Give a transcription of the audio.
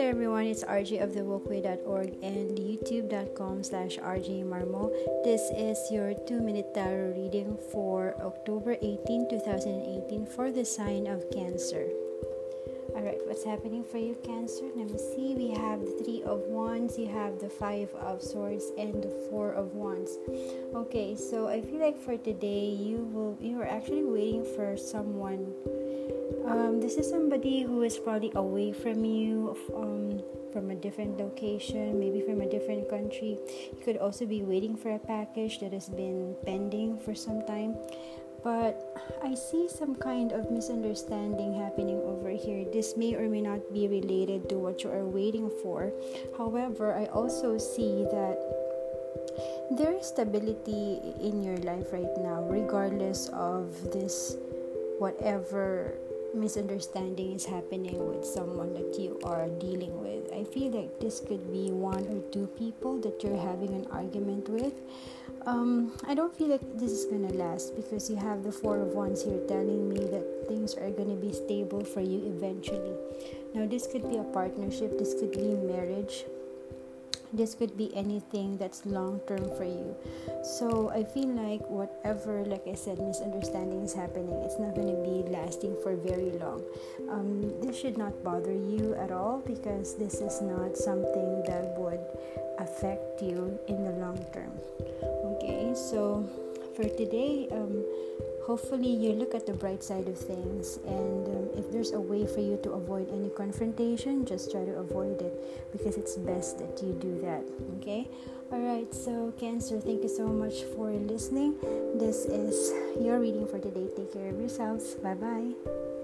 everyone, it's RJ of thewalkway.org and youtube.com slash RJ Marmol. This is your 2-minute tarot reading for October 18, 2018 for the sign of Cancer. Alright, what's happening for you, Cancer? Let me see. We have the Three of Wands, you have the Five of Swords, and the Four of Wands. Okay, so I feel like for today you will you are actually waiting for someone um, this is somebody who is probably away from you, um, from a different location, maybe from a different country. You could also be waiting for a package that has been pending for some time. But I see some kind of misunderstanding happening over here. This may or may not be related to what you are waiting for. However, I also see that there is stability in your life right now, regardless of this whatever misunderstanding is happening with someone that you are dealing with. I feel like this could be one or two people that you're having an argument with. Um, I don't feel like this is gonna last because you have the Four of Wands here telling me that things are gonna be stable for you eventually. Now, this could be a partnership, this could be marriage, this could be anything that's long term for you. So i feel like whatever like i said misunderstanding is happening it's not going to be lasting for very long. Um, this should not bother you at all because this is not something that would affect you in the long term. Okay so for today um, hopefully you look at the bright side of things and um, if there's a way for you to avoid any confrontation just try to avoid it because it's best that you do that okay? All right so cancer thank you so much for listening. This is your reading for today. Take care of yourselves. Bye bye